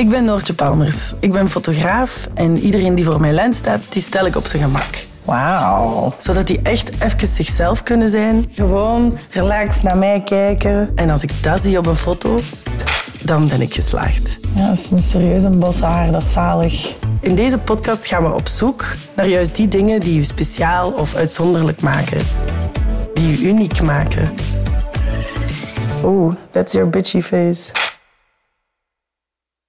Ik ben Noortje Palmers. Ik ben fotograaf en iedereen die voor mijn lens staat, die stel ik op zijn gemak. Wauw. Zodat die echt even zichzelf kunnen zijn. Gewoon relaxed naar mij kijken. En als ik dat zie op een foto, dan ben ik geslaagd. Ja, dat is een serieus een bos haar, dat is zalig. In deze podcast gaan we op zoek naar juist die dingen die u speciaal of uitzonderlijk maken. Die u uniek maken. Oeh, that's your bitchy face.